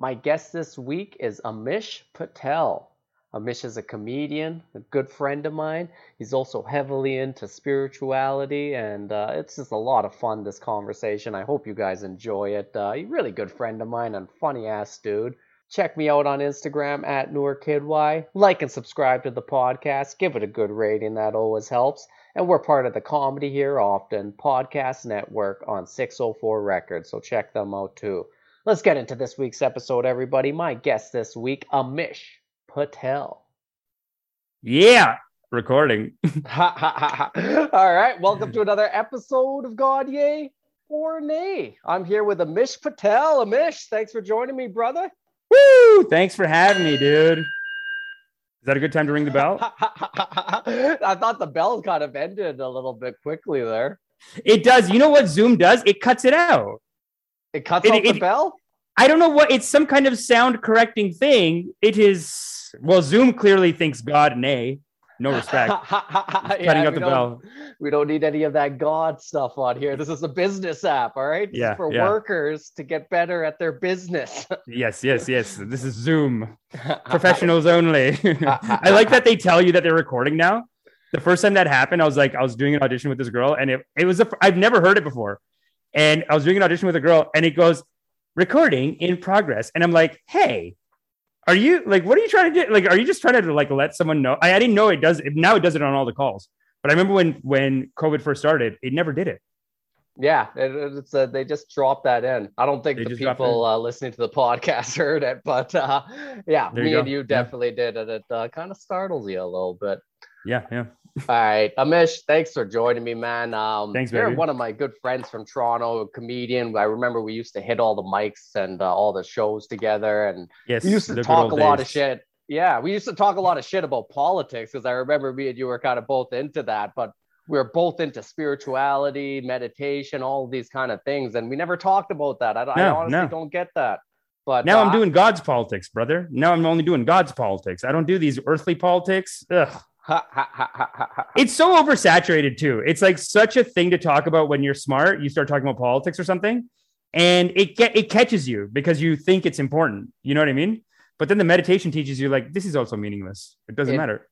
My guest this week is Amish Patel. Amish is a comedian, a good friend of mine. He's also heavily into spirituality, and uh, it's just a lot of fun, this conversation. I hope you guys enjoy it. Uh, he's a really good friend of mine and funny ass dude. Check me out on Instagram at NoorKidY. Like and subscribe to the podcast. Give it a good rating, that always helps. And we're part of the Comedy Here Often Podcast Network on 604 Records, so check them out too. Let's get into this week's episode, everybody. My guest this week, Amish Patel. Yeah, recording. All right, welcome to another episode of God Yay or Nay. I'm here with Amish Patel. Amish, thanks for joining me, brother. Woo! Thanks for having me, dude. Is that a good time to ring the bell? I thought the bell kind of ended a little bit quickly there. It does. You know what Zoom does? It cuts it out. It cuts It- off the bell? I don't know what it's some kind of sound correcting thing. It is well, Zoom clearly thinks God nay. No respect. Yeah, Cutting out we the don't- bell. We don't need any of that God stuff on here. This is a business app, all right? This Yeah, for yeah. workers to get better at their business. Yes, yes, yes. This is Zoom. Professionals only. I like that they tell you that they're recording now. The first time that happened, I was like, I was doing an audition with this girl, and it, it was a, I've never heard it before. And I was doing an audition with a girl, and it goes, recording in progress. And I'm like, hey, are you like, what are you trying to do? Like, are you just trying to like let someone know? I, I didn't know it does now it does it on all the calls. But I remember when when COVID first started, it never did it. Yeah, it, it's uh, they just dropped that in. I don't think They the people uh, listening to the podcast heard it, but uh, yeah, There me you and you Yeah. definitely did, and it uh, kind of startles you a little bit. Yeah, yeah. All right, Amish, thanks for joining me, man. Um, Thanks, you're one of my good friends from Toronto, a comedian. I remember we used to hit all the mics and uh, all the shows together, and Yes. we used to talk a old lot of shit. Yeah, we used to talk a lot of shit about politics because I remember me and you were kind of both into that, but we were both into spirituality, meditation, all these kind of things, and we never talked about that. I, I honestly no. don't get that. But Now uh, I'm doing God's politics, brother. Now I'm only doing God's politics. I don't do these earthly politics. Ugh. It's so oversaturated too. It's like such a thing to talk about when you're smart. You start talking about politics or something, and it get it catches you because you think it's important. You know what I mean? But then the meditation teaches you like this is also meaningless. It doesn't It- matter.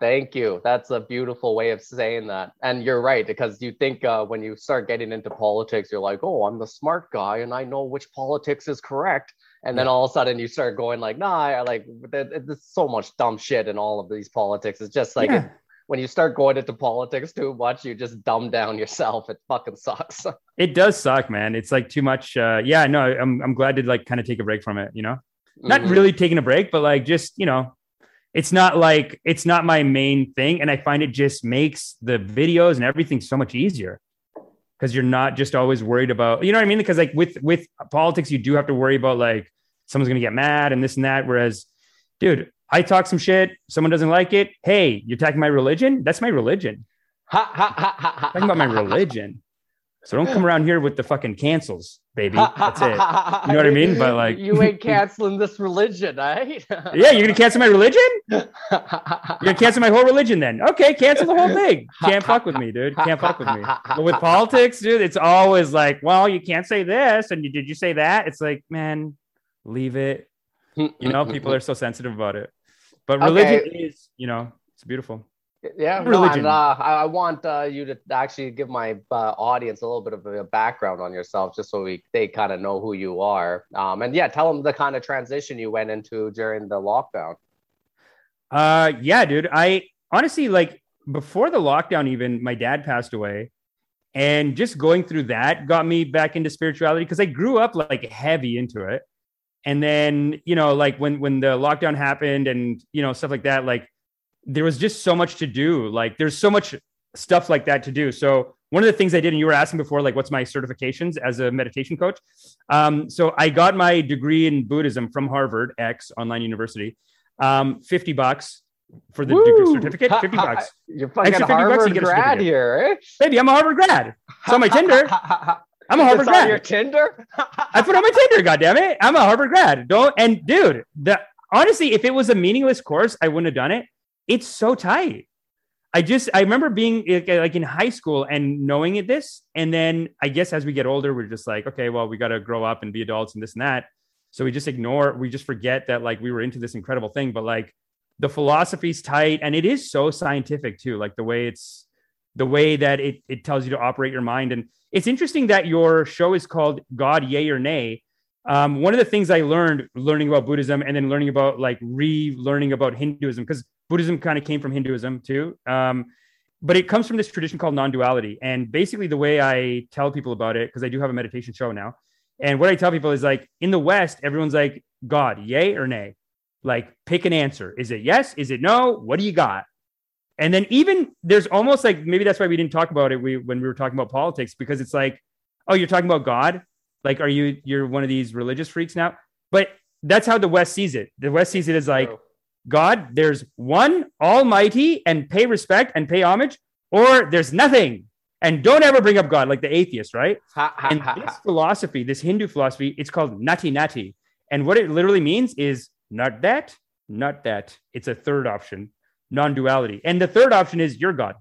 Thank you. That's a beautiful way of saying that. And you're right, because you think uh, when you start getting into politics, you're like, oh, I'm the smart guy and I know which politics is correct. And then all of a sudden you start going like, nah, I like there's so much dumb shit in all of these politics. It's just like Yeah. it- when you start going into politics too much, you just dumb down yourself. It fucking sucks. It does suck, man. It's like too much. Uh, yeah, no, I'm I'm glad to like kind of take a break from it. You know, not Mhm. really taking a break, but like just you know, it's not like it's not my main thing, and I find it just makes the videos and everything so much easier because you're not just always worried about you know what I mean. Because like with with politics, you do have to worry about like someone's gonna get mad and this and that. Whereas, dude, I talk some shit, someone doesn't like it. Hey, you're attacking my religion. That's my religion. Ha, ha, ha, ha, ha, Talking about my religion. So don't come around here with the fucking cancels, baby. ha, ha, That's it. You know what I mean? But, like- you ain't canceling this religion, right? Yeah, you're gonna cancel my religion? You're gonna cancel my whole religion then? Okay, cancel the whole thing. Can't fuck with me, dude. Can't fuck with me. But with politics, dude, it's always like, well, you can't say this, and you did you say that? It's like, man, leave it. You know, people are so sensitive about it. But religion Okay. is, you know, it's beautiful. Yeah, no, Religion. and uh, I, I want uh, you to actually give my uh, audience a little bit of a background on yourself, just so we they kind of know who you are. Um, and yeah, tell them the kind of transition you went into during the lockdown. Uh, yeah, dude. I honestly like before the lockdown, even my dad passed away, and just going through that got me back into spirituality because I grew up like heavy into it. And then you know, like when when the lockdown happened and you know stuff like that, like there was just so much to do. Like there's so much stuff like that to do. So one of the things I did, and you were asking before, like, what's my certifications as a meditation coach? Um, so I got my degree in Buddhism from Harvard X Online University, um, fifty bucks for the degree certificate. Fifty bucks. You're fucking Harvard grad here, eh? Baby, I'm a Harvard grad. So my Tinder. I'm a Harvard it's grad. On your Tinder? I put on my Tinder. God damn it! I'm a Harvard grad. Don't and dude, the honestly, if it was a meaningless course, I wouldn't have done it. It's so tight. I just I remember being like in high school and knowing it this, and then I guess as we get older, we're just like, okay, well, we got to grow up and be adults and this and that. So we just ignore, we just forget that like we were into this incredible thing, but like the philosophy's tight and it is so scientific too, like the way it's the way that it it tells you to operate your mind. And it's interesting that your show is called God, Yay or Nay. Um, one of the things I learned learning about Buddhism and then learning about like re-learning about Hinduism, because Buddhism kind of came from Hinduism too. Um, but it comes from this tradition called non-duality. And basically the way I tell people about it, because I do have a meditation show now. And what I tell people is like in the West, everyone's like, God, yay or nay? Like pick an answer. Is it yes? Is it no? What do you got? And then even there's almost like maybe that's why we didn't talk about it we, when we were talking about politics because it's like, oh, you're talking about God. Like, are you you're one of these religious freaks now? But that's how the West sees it. The West sees it as like God. There's one Almighty, and pay respect and pay homage, or there's nothing. And don't ever bring up God like the atheist, right? and this philosophy, this Hindu philosophy, it's called neti neti. And what it literally means is not that, not that. It's a third option, non duality. And the third option is your God.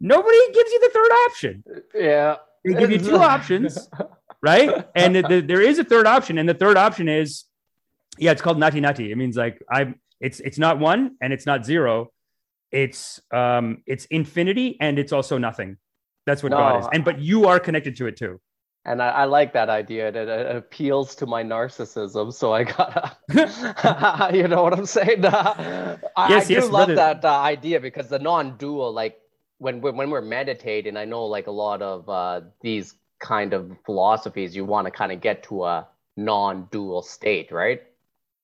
Nobody gives you the third option. Yeah. They give you two options, right? And the, the, there is a third option. And the third option is, yeah, it's called neti neti. It means like I'm, it's, it's not one and it's not zero. It's, um, it's infinity and it's also nothing. That's what No, God is. And, but you are connected to it too. And I, I like that idea. That it appeals to my narcissism, so I gotta, you know what I'm saying? I, Yes, I do yes, love brother. that uh, idea because the non-dual, like when we're, when we're meditating, I know like a lot of uh, these kind of philosophies, you want to kind of get to a non-dual state, right?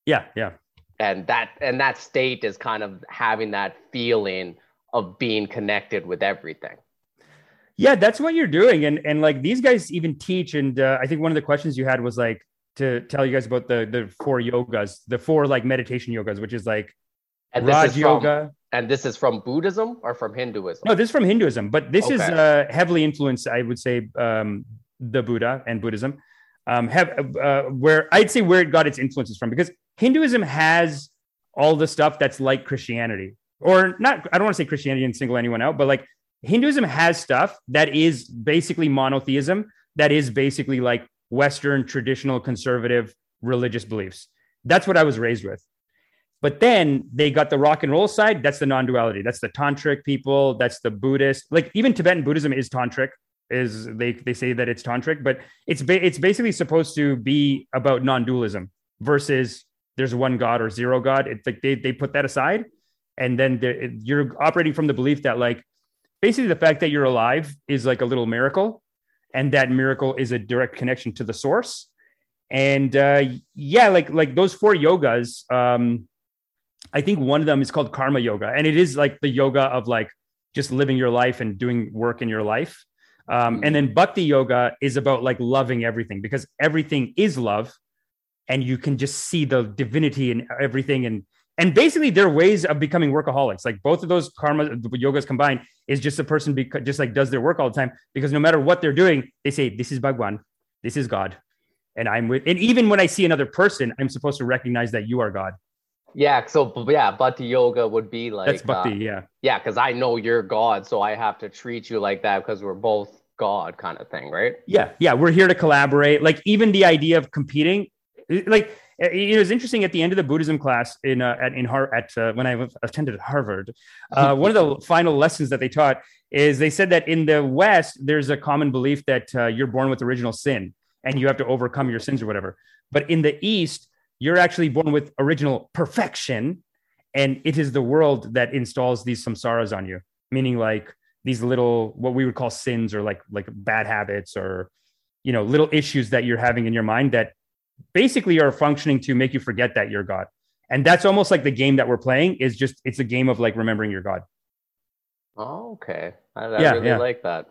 Yeah. Yeah. And that and that state is kind of having that feeling of being connected with everything. Yeah, that's what you're doing, and and like these guys even teach. And uh, I think one of the questions you had was like to tell you guys about the the four yogas, the four like meditation yogas, which is like And this Raj is from, yoga. and this is from Buddhism or from Hinduism? No, this is from Hinduism, but this is uh, heavily influenced, I would say, um, the Buddha and Buddhism. Um, have uh, where I'd say where it got its influences from, because Hinduism has all the stuff that's like Christianity, or not. I don't want to say Christianity and single anyone out, but like Hinduism has stuff that is basically monotheism, that is basically like Western traditional conservative religious beliefs. That's what I was raised with. But then they got the rock and roll side. That's the non-duality. That's the tantric people. That's the Buddhist. Like even Tibetan Buddhism is tantric. Is they they say that it's tantric, but it's ba- it's basically supposed to be about non-dualism versus there's one God or zero God. It's like they they put that aside, and then you're operating from the belief that like basically the fact that you're alive is like a little miracle, and that miracle is a direct connection to the source. And uh, yeah, like like those four yogas. Um, I think one of them is called karma yoga, and it is like the yoga of like just living your life and doing work in your life. Um, and then bhakti yoga is about like loving everything because everything is love, and you can just see the divinity and everything. And and basically, they're ways of becoming workaholics. Like both of those karma yogas combined is just a person beca- just like does their work all the time because no matter what they're doing, they say this is Bhagwan, this is God, and I'm with. And even when I see another person, I'm supposed to recognize that you are God. Yeah, so yeah, Bhakti Yoga would be like That's bhakti. uh, yeah. yeah, because I know you're God, so I have to treat you like that because we're both God, kind of thing, right? Yeah, yeah, we're here to collaborate. Like even the idea of competing, like it was interesting at the end of the Buddhism class in uh, at in Har- at uh, when I attended Harvard. Uh, one of the final lessons that they taught is they said that in the West there's a common belief that uh, you're born with original sin and you have to overcome your sins or whatever. But in the East, you're actually born with original perfection, and it is the world that installs these samskaras on you, meaning like these little what we would call sins or like like bad habits or you know little issues that you're having in your mind that basically are functioning to make you forget that you're god and that's almost like the game that we're playing is just it's a game of like remembering your god Oh, okay. I, I Yeah, really yeah. like that.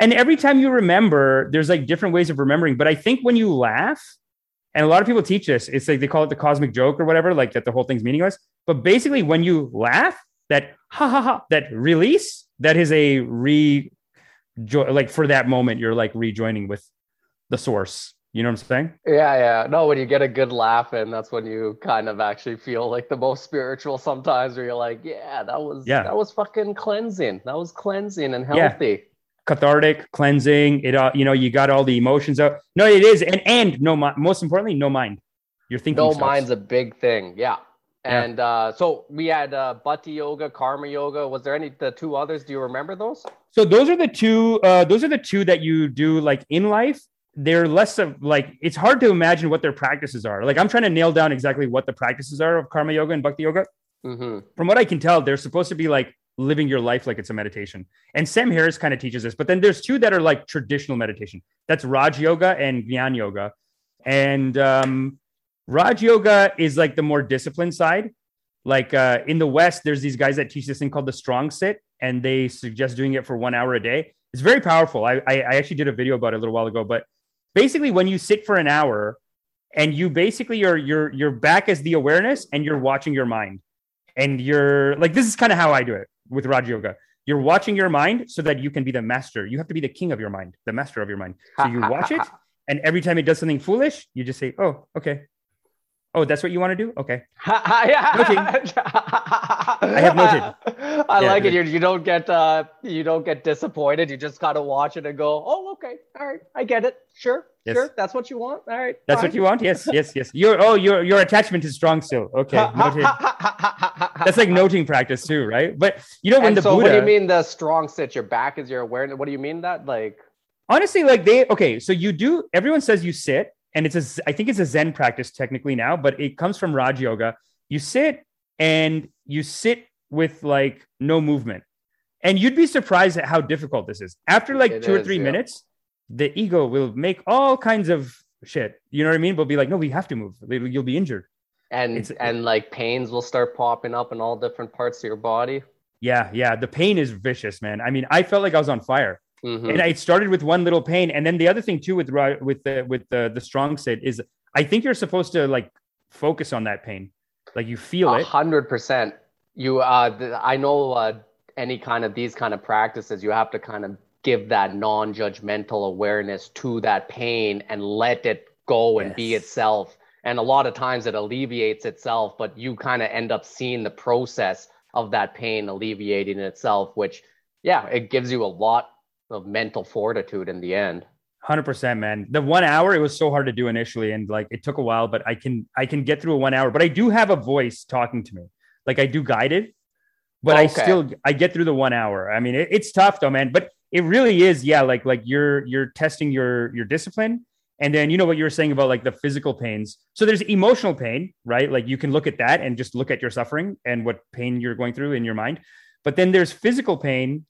and every time you remember, there's like different ways of remembering. But I think when you laugh, and a lot of people teach this, it's like they call it the cosmic joke or whatever, like that the whole thing's meaningless. But basically, when you laugh, that ha ha ha, that release, that is a re, like for that moment, you're like rejoining with the source. You know what I'm saying? Yeah, yeah. No, when you get a good laugh and that's when you kind of actually feel like the most spiritual sometimes where you're like, yeah, that was yeah. that was fucking cleansing. That was cleansing and healthy. Yeah. Cathartic, cleansing. It uh, you know, you got all the emotions out. No, it is. And and no most importantly, no mind. You're thinking No mind's a big thing. Yeah. And yeah. uh, so we had uh, Bhakti Yoga, Karma Yoga. Was there any the two others? Do you remember those? So those are the two. Uh, those are the two that you do like in life they're less of like it's hard to imagine what their practices are. Like I'm trying to nail down exactly what the practices are of karma yoga and bhakti yoga. Mm-hmm. From what I can tell, they're supposed to be like living your life like it's a meditation. And Sam Harris kind of teaches this, but then there's two that are like traditional meditation. That's Raj Yoga and Gyan Yoga. And um, Raj Yoga is like the more disciplined side. Like uh, in the West, there's these guys that teach this thing called the strong sit, and they suggest doing it for one hour a day. It's very powerful. I, I, I actually did a video about it a little while ago, but basically when you sit for an hour and you basically you're you're you're back as the awareness and you're watching your mind. And you're like this is kind of how i do it with raj yoga. You're watching your mind so that you can be the master. You have to be the king of your mind the master of your mind. So you watch it and every time it does something foolish you just say oh okay Oh, that's what you want to do? Okay. I have noted. I yeah, like it. You, you don't get uh you don't get disappointed. You just gotta watch it and go, oh, okay, all right, I get it. Sure, yes. sure. That's what you want. All right. That's fine. what you want. Yes, yes, yes. Your oh your your attachment is strong still. Okay. Noted. that's like noting practice too, right? But you know when and the so Buddha, what do you mean the strong sit? Your back is your awareness. What do you mean that like? Honestly, like they okay. So you do. Everyone says you sit and it's a I think it's a Zen practice technically now, but it comes from Raj Yoga. You sit and you sit with like no movement, and you'd be surprised at how difficult this is. After like it two is, or three yeah. minutes, the ego will make all kinds of shit. You know what I mean? But be like, no, we have to move. You'll be injured. And it's, and like pains will start popping up in all different parts of your body. Yeah, yeah. The pain is vicious, man. I mean, I felt like I was on fire. Mm-hmm. And I started with one little pain, and then the other thing too with with the with the the strong sit is I think you're supposed to like focus on that pain, like you feel it. Hundred percent. You, uh, the, I know uh, any kind of these kind of practices, you have to kind of give that non-judgmental awareness to that pain and let it go and yes. be itself. And a lot of times it alleviates itself, but you kind of end up seeing the process of that pain alleviating itself, which yeah, it gives you a lot of mental fortitude in the end. Hundred percent, man. The one hour it was so hard to do initially, and like it took a while, but I can I can get through a one hour. But I do have a voice talking to me, like I do guided, but okay. I still I get through the one hour. I mean, it, it's tough though, man. But it really is, yeah. Like like you're you're testing your your discipline, and then you know what you were saying about like the physical pains. So there's emotional pain, right? Like you can look at that and just look at your suffering and what pain you're going through in your mind. But then there's physical pain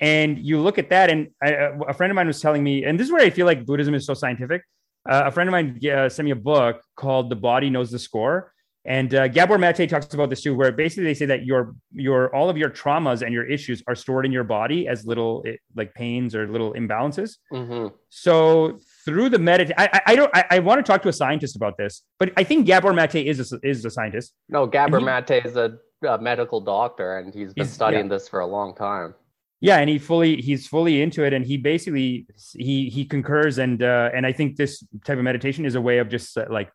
and you look at that, and I, a friend of mine was telling me, and this is where I feel like Buddhism is so scientific. Uh, a friend of mine uh, sent me a book called "The Body Knows the Score," and uh, Gabor Mate talks about this too, where basically they say that your your all of your traumas and your issues are stored in your body as little eh, like pains or little imbalances. Mm-hmm. So through the meditation, I, I, don't I, I, want to talk to a scientist about this, but I think Gabor Mate is a, is a scientist. No, Gabor he, Mate is a, a, medical doctor, and he's been studying yeah. this for a long time yeah and he fully he's fully into it and he basically he he concurs and uh and i think this type of meditation is a way of just uh, like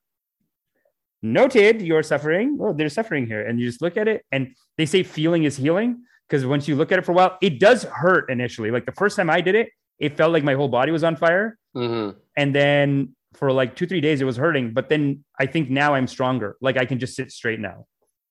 noted you're suffering. Oh there's suffering here and you just look at it and they say feeling is healing because once you look at it for a while it does hurt initially. Like the first time i did it it felt like my whole body was on fire. Mm-hmm. and then for like two three days it was hurting but then i think now i'm stronger. Like i can just sit straight now.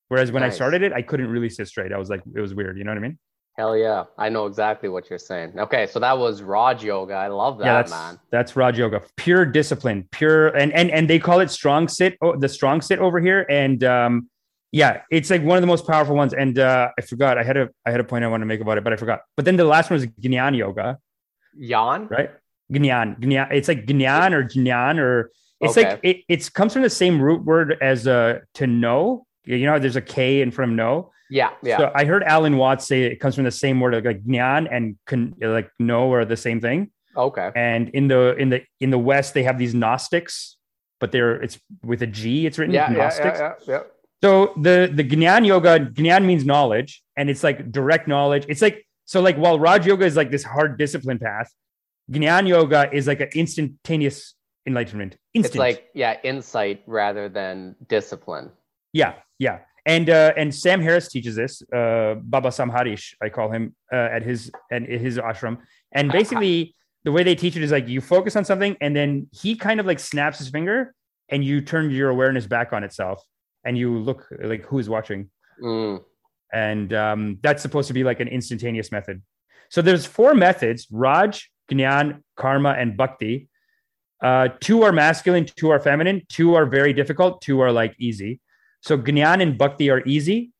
Whereas when nice. i started it i couldn't really sit straight. I was like it was weird you know what i mean Hell yeah. I know exactly what you're saying. Okay, so that was Raj Yoga. I love that, yeah, that's, man. That's Raj Yoga. Pure discipline, pure and and and they call it strong sit, oh, the strong sit over here. And um, yeah, it's like one of the most powerful ones. And uh, I forgot. I had a I had a point I wanted to make about it, but I forgot. But then the last one was Gyan Yoga. Yan? Right? Gyan. Gyan. It's like Gyan or Gyan or it's okay. like it, it comes from the same root word as uh to know. You know, there's a K in from know. Yeah, yeah. So I heard Alan Watts say it comes from the same word like, like gnan and kun, like no are the same thing. okay. And in the in the in the West they have these Gnostics, but they're it's with a G. It's written Yeah, yeah, Gnostics. yeah, yeah, yeah. So the the Gnan yoga, Gnan means knowledge, and it's like direct knowledge. It's like so like while Raj yoga is like this hard discipline path, Gnan yoga is like an instantaneous enlightenment. Instant. It's like yeah, insight rather than discipline. yeah, yeah. And uh, and Sam Harris teaches this. Uh, Baba Samharish, I call him uh, at his and his ashram. And basically, the way they teach it is like you focus on something, and then he kind of like snaps his finger, and you turn your awareness back on itself, and you look like who's watching. Mm. and um, that's supposed to be like an instantaneous method. So there's four methods: Raj, Gnan, Karma, and Bhakti. Uh, two are masculine, two are feminine, two are very difficult, two are like easy. So Gnan and Bhakti are easy.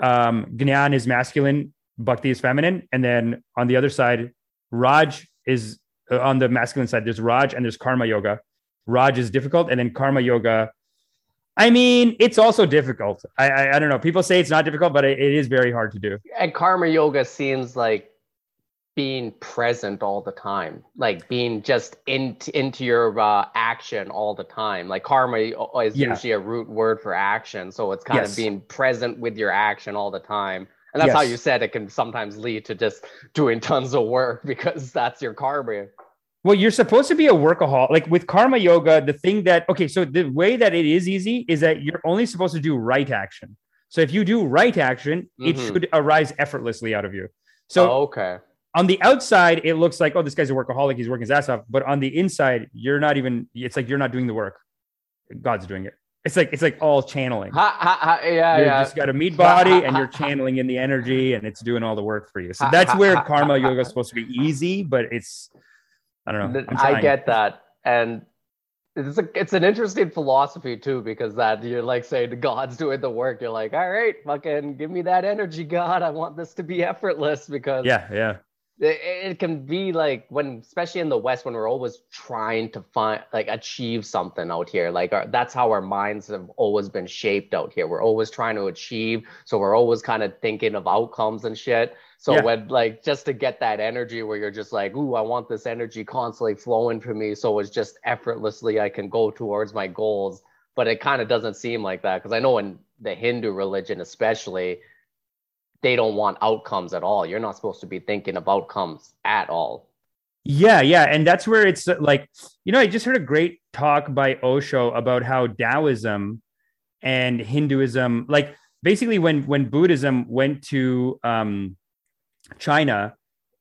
Um, Gnan is masculine, Bhakti is feminine, and then on the other side, Raj is uh, on the masculine side. There's Raj and there's Karma Yoga. Raj is difficult, and then Karma Yoga I mean, it's also difficult. I, I, I don't know. People say it's not difficult, but it, it is very hard to do. And karma yoga seems like being present all the time, like being just in, into your uh, action all the time. Like karma is Yeah. usually a root word for action, so it's kind Yes. of being present with your action all the time. And that's how you said it can sometimes lead to just doing tons of work because that's your karma. Well, you're supposed to be a workaholic. Like with karma yoga, the thing that okay, so the way that it is easy is that you're only supposed to do right action. So if you do right action, it Mhm. should arise effortlessly out of you. So Oh, okay. On the outside, it looks like, oh, this guy's a workaholic, he's working his ass off. But on the inside, you're not even, it's like you're not doing the work. God's doing it. It's like it's like all channeling. Ha, ha, ha, yeah, you yeah. just got a meat body and you're channeling in the energy and it's doing all the work for you. So that's where karma yoga is supposed to be easy, but it's I don't know. I get that, and it's a, it's an interesting philosophy too, because that you're like saying God's doing the work. You're like, all right, fucking give me that energy, God. I want this to be effortless because Yeah, yeah. It, can be like when, especially in the West, when we're always trying to find like achieve something out here. Like our, that's how our minds have always been shaped out here. We're always trying to achieve, so we're always kind of thinking of outcomes and shit. So Yeah. when like just to get that energy where you're just like, ooh, I want this energy constantly flowing for me, so it's just effortlessly I can go towards my goals. But it kind of doesn't seem like that because I know in the Hindu religion, especially, they don't want outcomes at all. You're not supposed to be thinking of outcomes at all. Yeah, yeah. And that's where it's like, you know, I just heard a great talk by Osho about how Taoism and Hinduism, like basically when when Buddhism went to um China,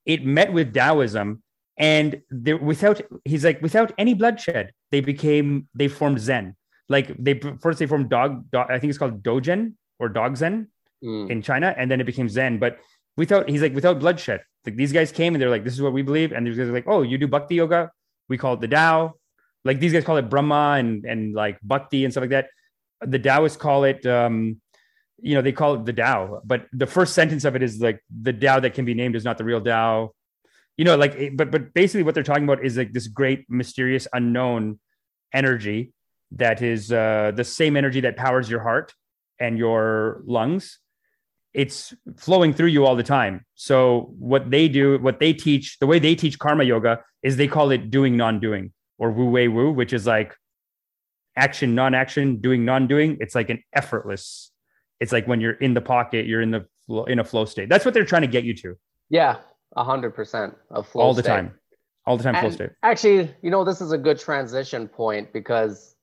it met with Taoism and there without he's like without any bloodshed, they became they formed Zen. Like they first they formed dog, dog I think it's called Dogen or Dog Zen Mm. in China, and then it became Zen. But without, he's like, without bloodshed. Like these guys came and they're like, this is what we believe. And these guys are like, oh, you do Bhakti yoga? We call it the Tao. Like these guys call it Brahma and and like Bhakti and stuff like that. The Taoists call it, um, you know, they call it the Tao. But the first sentence of it is like the Tao that can be named is not the real Tao. You know, like, but but basically what they're talking about is like this great mysterious unknown energy that is uh, the same energy that powers your heart and your lungs it's flowing through you all the time. So what they do, what they teach, the way they teach karma yoga is they call it doing non-doing or wu wei wu, which is like action, non-action, doing non-doing. It's like an effortless. It's like when you're in the pocket, you're in the flow, in a flow state. That's what they're trying to get you to Yeah, a hundred percent of flow all the state. time, all the time flow state. Actually, you know, this is a good transition point because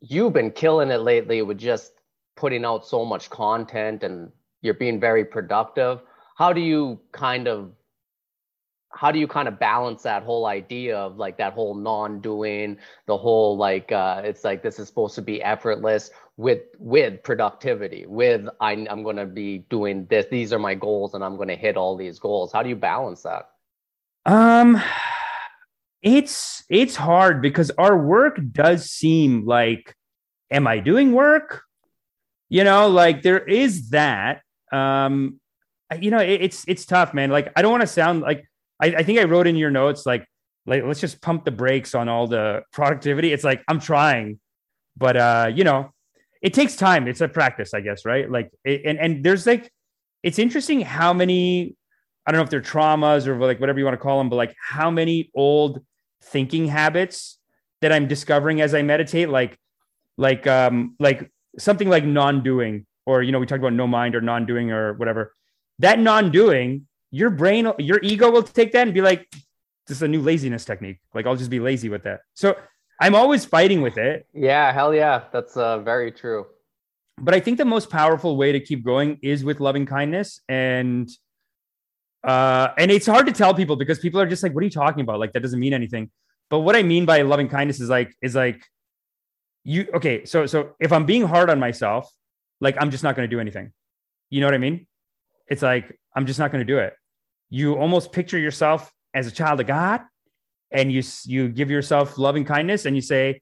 you've been killing it lately with just putting out so much content and you're being very productive. How do you kind of how do you kind of balance that whole idea of like that whole non-doing, the whole like uh it's like this is supposed to be effortless with with productivity, with I, I'm gonna be doing this, these are my goals and I'm gonna hit all these goals. How do you balance that? Um, it's it's hard because our work does seem like, am I doing work? You know, like there is that. Um, you know, it, it's it's tough, man. Like I don't want to sound like I, I think I wrote in your notes like like let's just pump the brakes on all the productivity. It's like I'm trying, but uh, you know, it takes time. It's a practice, I guess, right? Like, it, and and there's like, it's interesting how many, I don't know if they're traumas or like whatever you want to call them, but like how many old thinking habits that I'm discovering as I meditate, like, like, um, like something like non-doing, or you know, we talked about no mind or non-doing or whatever. That non-doing, your brain, your ego will take that and be like, this is a new laziness technique. Like, I'll just be lazy with that. So I'm always fighting with it. Yeah, hell yeah. That's uh, very true. But I think the most powerful way to keep going is with loving kindness. And uh, and it's hard to tell people because people are just like, what are you talking about? Like that doesn't mean anything. But what I mean by loving kindness is like, is like you okay, so so if I'm being hard on myself, like I'm just not gonna do anything. You know what I mean? It's like I'm just not gonna do it. You almost picture yourself as a child of God and you you give yourself loving kindness and you say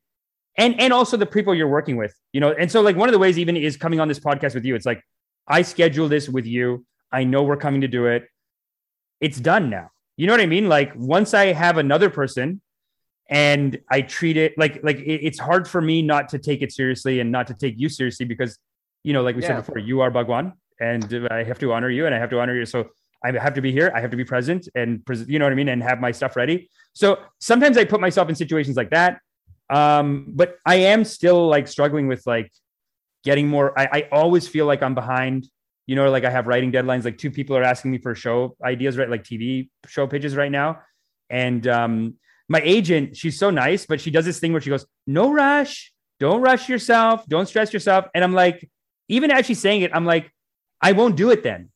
and and also the people you're working with you know and so like one of the ways even is coming on this podcast with you it's like i schedule this with you i know we're coming to do it it's done now you know what i mean like once i have another person and i treat it like like it, it's hard for me not to take it seriously and not to take you seriously because you know like we yeah. said before you are bhagwan and i have to honor you and i have to honor you so I have to be here. I have to be present and, you know what I mean? And have my stuff ready. So sometimes I put myself in situations like that. Um, but I am still like struggling with like getting more. I, I always feel like I'm behind, you know, like I have writing deadlines. Like two people are asking me for show ideas, right? Like TV show pitches right now. And, um, my agent, she's so nice, but she does this thing where she goes, no rush, don't rush yourself, don't stress yourself. And I'm like, even as she's saying it, I'm like, I won't do it then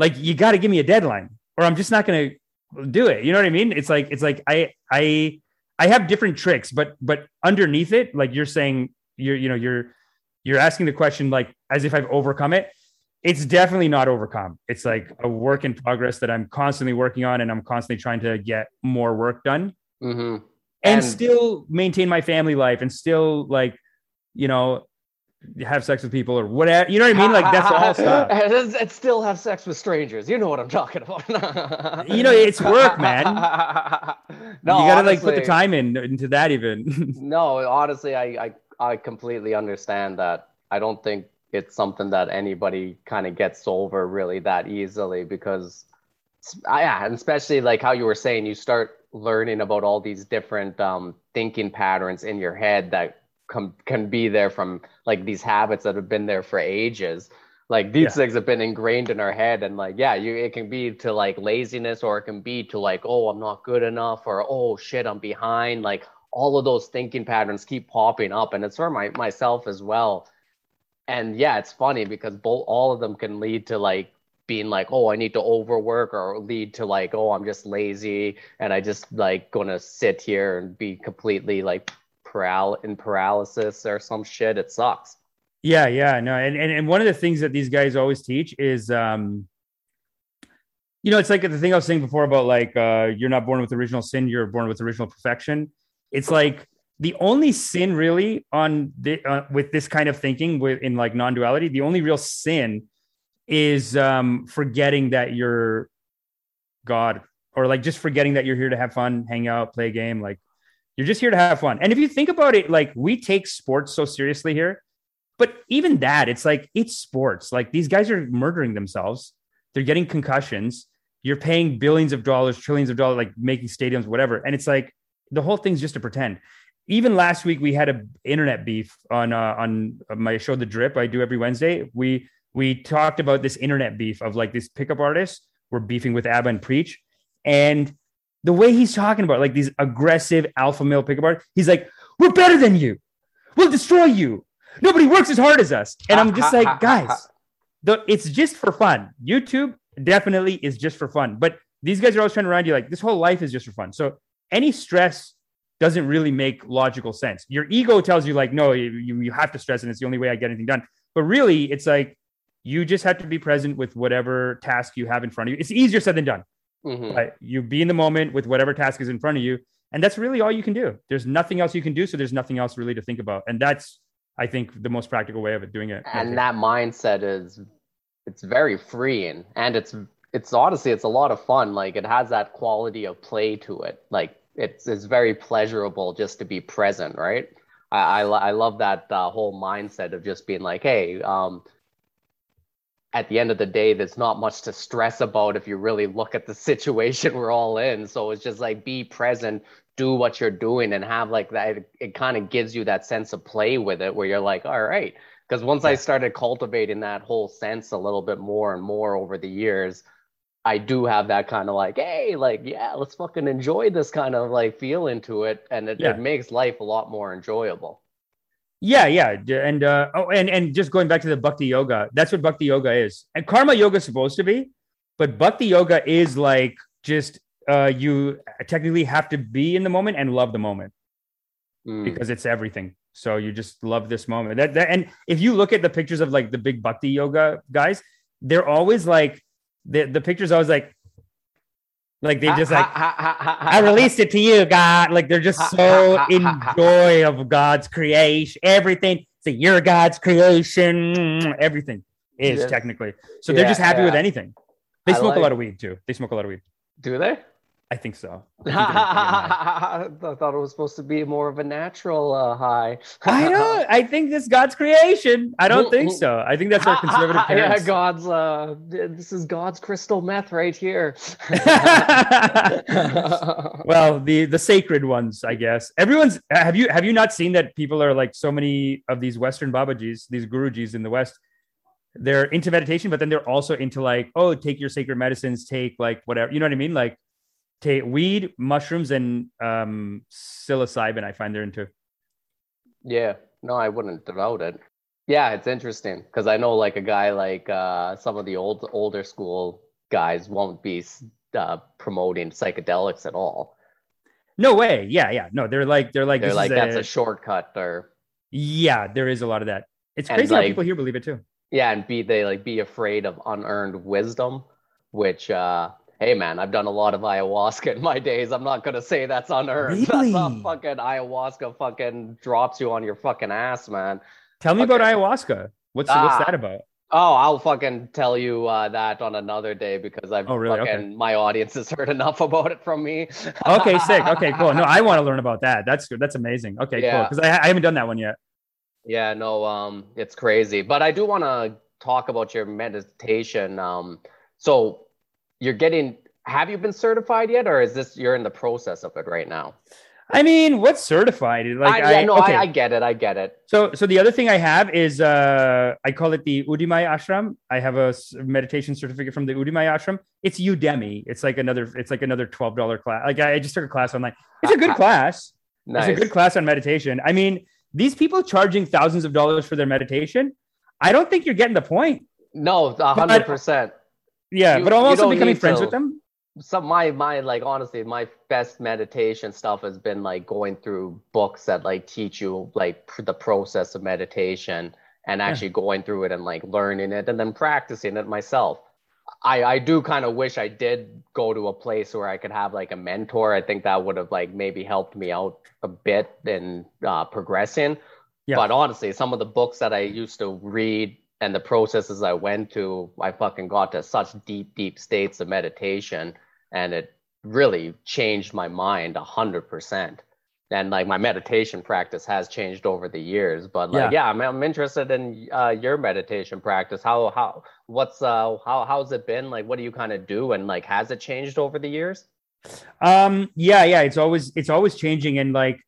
like you got to give me a deadline or I'm just not going to do it. You know what I mean? It's like it's like I I I have different tricks, but but underneath it, like you're saying, you're you know you're you're asking the question like as if I've overcome it. It's definitely not overcome. It's like a work in progress that I'm constantly working on, and I'm constantly trying to get more work done, mm-hmm. and, and still maintain my family life, and still like you know have sex with people or whatever. You know what I mean? Like that's all stuff. and still have sex with strangers. You know what I'm talking about. you know, it's work, man. no, you gotta honestly, like put the time in into that even. no, honestly, I, I I completely understand that. I don't think it's something that anybody kind of gets over really that easily because yeah, and especially like how you were saying, you start learning about all these different um, thinking patterns in your head that com- can be there from like these habits that have been there for ages. Like these yeah. things have been ingrained in our head and like yeah you it can be to like laziness or it can be to like oh i'm not good enough or oh shit i'm behind. Like all of those thinking patterns keep popping up and it's for my myself as well. And yeah it's funny because both all of them can lead to like being like oh i need to overwork or lead to like oh i'm just lazy and i just like gonna sit here and be completely like paral- in paralysis or some shit. It sucks. Yeah, yeah, no, and, and and one of the things that these guys always teach is, um, you know, it's like the thing I was saying before about like uh, you're not born with original sin, you're born with original perfection. It's like the only sin really on the, uh, with this kind of thinking with in like non-duality, the only real sin is um, forgetting that you're God or like just forgetting that you're here to have fun, hang out, play a game, like you're just here to have fun. And if you think about it, like we take sports so seriously here, but even that, it's like it's sports. Like these guys are murdering themselves. They're getting concussions. You're paying billions of dollars, trillions of dollars, like making stadiums, whatever. And it's like the whole thing's just to pretend. Even last week, we had a internet beef on uh, on my show, The Drip. I do every Wednesday. We we talked about this internet beef of like these pickup artists were beefing with Aba and Preach, and the way he's talking about like these aggressive alpha male pickup artists, he's like, "We're better than you. We'll destroy you. Nobody works as hard as us." And I'm just like, guys, the, it's just for fun. YouTube definitely is just for fun, but these guys are always trying to remind you like this whole life is just for fun. So any stress doesn't really make logical sense. Your ego tells you like, no, you, you have to stress, and it's the only way I get anything done. But really, it's like you just have to be present with whatever task you have in front of you. It's easier said than done. Mm-hmm. But you be in the moment with whatever task is in front of you. And that's really all you can do. There's nothing else you can do. So there's nothing else really to think about. And that's, I think, the most practical way of it doing it. And that mindset is, it's very freeing. And it's, it's honestly, it's a lot of fun. Like it has that quality of play to it. Like it's, it's very pleasurable just to be present, right? I, I, I love that uh, whole mindset of just being like, hey, um, at the end of the day, there's not much to stress about if you really look at the situation we're all in. So it's just like be present, do what you're doing, and have like that. It, it kind of gives you that sense of play with it where you're like, all right. Because once yeah. I started cultivating that whole sense a little bit more and more over the years, I do have that kind of like, hey, like, yeah, let's fucking enjoy this kind of like feel into it. And it, yeah. it makes life a lot more enjoyable. Yeah, yeah, and uh, oh, and and just going back to the bhakti yoga, that's what bhakti yoga is, and karma yoga is supposed to be, but bhakti yoga is like just uh, you technically have to be in the moment and love the moment mm. because it's everything. So you just love this moment. That, that and if you look at the pictures of like the big bhakti yoga guys, they're always like the the pictures always like like they just like I released it to you, God. Like they're just so in joy of God's creation, everything. So you're God's creation. Everything is yes. technically. So they're just happy yeah. with anything. They smoke like, a lot of weed too. They smoke a lot of weed. Do they? I think so. I, thought it was supposed to be more of a natural uh, high. I don't. I think this God's creation. I don't think so. I think that's our conservative parents. Yeah, God's. Uh, this is God's crystal meth right here. well, the the sacred ones, I guess. Everyone's. Have you have you not seen that people are like so many of these Western Babajis, these Gurujis in the West. They're into meditation, but then they're also into like, oh, take your sacred medicines, take like whatever. You know what I mean? Like take weed, mushrooms, and um, psilocybin. I find they're into. Yeah, no, I wouldn't devote it. Yeah, it's interesting because I know like a guy like uh, some of the old older school guys won't be uh, promoting psychedelics at all. No way. Yeah, yeah. No, they're like they're like they're like that's a, a, shortcut or. Yeah, there is a lot of that. It's crazy like, how people here believe it too. Yeah, and be they like be afraid of unearned wisdom, which uh hey man, I've done a lot of ayahuasca in my days. I'm not gonna say that's unearned. Really? That's not fucking ayahuasca fucking drops you on your fucking ass, man. Tell me about ayahuasca. What's ah, what's that about? Oh, I'll fucking tell you uh, that on another day because I've oh, really? fucking okay. my audience has heard enough about it from me. okay, sick. Okay, cool. No, I want to learn about that. That's good. That's amazing. Okay, yeah. cool. Because I, I haven't done that one yet. Yeah, no, um, it's crazy. But I do want to talk about your meditation. Um, so you're getting have you been certified yet or is this you're in the process of it right now I mean, what's certified? Like, I, yeah, I, no, okay. I, I, get it. I get it. So, so the other thing I have is, uh, I call it the Uddimaya Ashram. I have a meditation certificate from the Uddimaya Ashram. It's Udemy. It's like another, it's like another twelve dollar class. Like, I just took a class online. It's a good class. Nice. It's a good class on meditation. I mean, these people charging thousands of dollars for their meditation. I don't think you're getting the point. No, hundred percent. Yeah, you, but I'm also becoming friends to. with them. Some my my like honestly, my best meditation stuff has been like going through books that like teach you like pr- the process of meditation and actually yeah. going through it and like learning it and then practicing it myself. I I do kind of wish I did go to a place where I could have like a mentor. I think that would have like maybe helped me out a bit in uh, progressing. Yeah. But honestly, some of the books that I used to read and the processes I went to, I fucking got to such deep, deep states of meditation, and it really changed my mind a hundred percent. And like my meditation practice has changed over the years, but like yeah, yeah I'm, I'm interested in uh, your meditation practice. How how what's uh how how's it been? Like, what do you kind of do, and like has it changed over the years? Um, yeah, yeah, it's always it's always changing, and like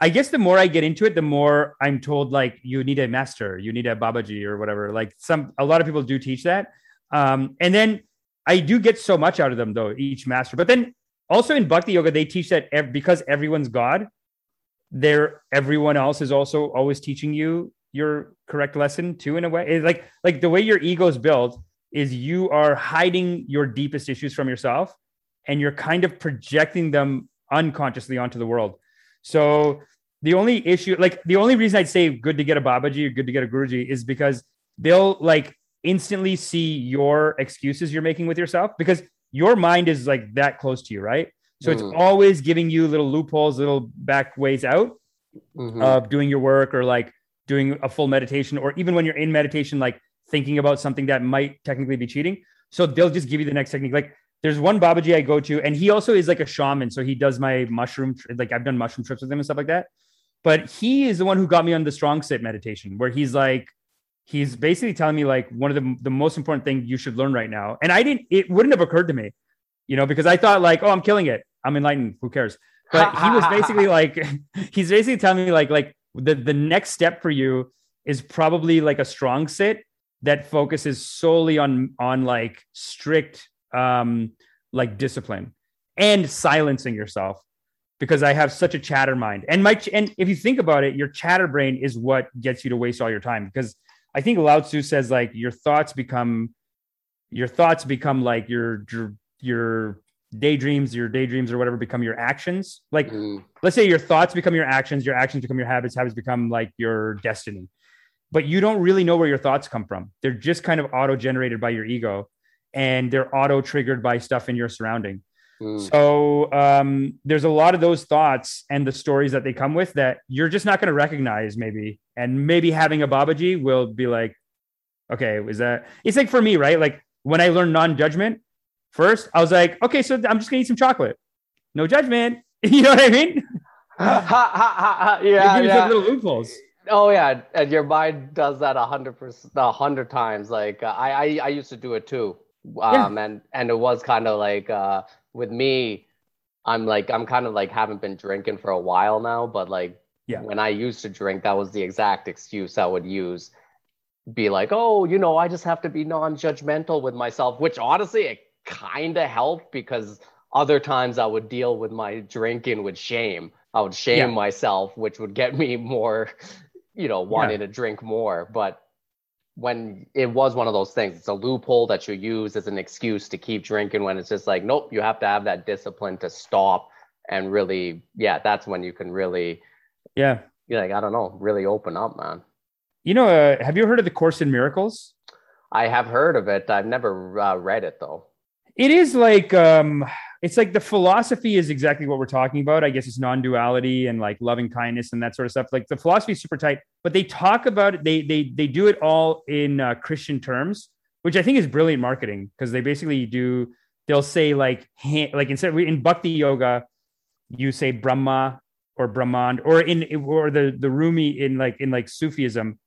I guess the more I get into it, the more I'm told like you need a master, you need a Babaji or whatever. Like some, a lot of people do teach that. Um, and then I do get so much out of them though, each master. But then also in Bhakti Yoga, they teach that ev- because everyone's God, there everyone else is also always teaching you your correct lesson too. In a way, it's like like the way your ego is built is you are hiding your deepest issues from yourself, and you're kind of projecting them unconsciously onto the world. So the only issue, like the only reason I'd say good to get a Babaji or good to get a Guruji is because they'll like instantly see your excuses you're making with yourself because your mind is like that close to you, right? So mm. it's always giving you little loopholes, little back ways out mm-hmm. of doing your work or like doing a full meditation, or even when you're in meditation, like thinking about something that might technically be cheating. So they'll just give you the next technique. Like there's one Babaji I go to, and he also is like a shaman. So he does my mushroom, like I've done mushroom trips with him and stuff like that. but he is the one who got me on the strong sit meditation, where he's like, he's basically telling me like one of the, the most important thing you should learn right now. And I didn't, it wouldn't have occurred to me, you know, because I thought like, oh, I'm killing it. I'm enlightened. Who cares? But he was basically like, he's basically telling me like, like the, the next step for you is probably like a strong sit that focuses solely on, on like strict, um, like discipline and silencing yourself because I have such a chatter mind. And my and if you think about it, your chatter brain is what gets you to waste all your time. Because I think Lao Tzu says like your thoughts become your thoughts become like your your, your daydreams, your daydreams or whatever become your actions. Like mm. let's say your thoughts become your actions, your actions become your habits, habits become like your destiny. But you don't really know where your thoughts come from. They're just kind of auto generated by your ego and they're auto triggered by stuff in your surrounding. Mm. So um, there's a lot of those thoughts and the stories that they come with that you're just not going to recognize, maybe. And maybe having a Babaji will be like, okay, is that? It's like for me, right? Like when I learned non-judgment first, I was like, okay, so I'm just gonna eat some chocolate, no judgment. you know what I mean? ha, ha, ha, ha. Yeah, yeah. Like little loopholes. Oh yeah, and your mind does that a hundred percent, a hundred times. Like uh, I, I, I used to do it too, um, yeah. and and it was kind of like uh, with me, I'm like I'm kind of like haven't been drinking for a while now, but like yeah. when I used to drink, that was the exact excuse I would use. Be like, oh, you know, I just have to be non-judgmental with myself, which honestly it kind of helped because other times I would deal with my drinking with shame. I would shame yeah. myself, which would get me more, you know, wanting yeah. to drink more. But when it was one of those things. It's a loophole that you use as an excuse to keep drinking when it's just like, nope, you have to have that discipline to stop and really, yeah, that's when you can really, yeah, you're like, I don't know, really open up, man. You know, uh, have you heard of the Course in Miracles? I have heard of it. I've never uh, read it though. It is like, um, it's like the philosophy is exactly what we're talking about. I guess it's non-duality and like loving kindness and that sort of stuff. Like the philosophy is super tight, but they talk about it. They they they do it all in uh, Christian terms, which I think is brilliant marketing because they basically do. They'll say like like instead of, in Bhakti yoga, you say Brahma or Brahman or in or the the Rumi in like in like Sufism.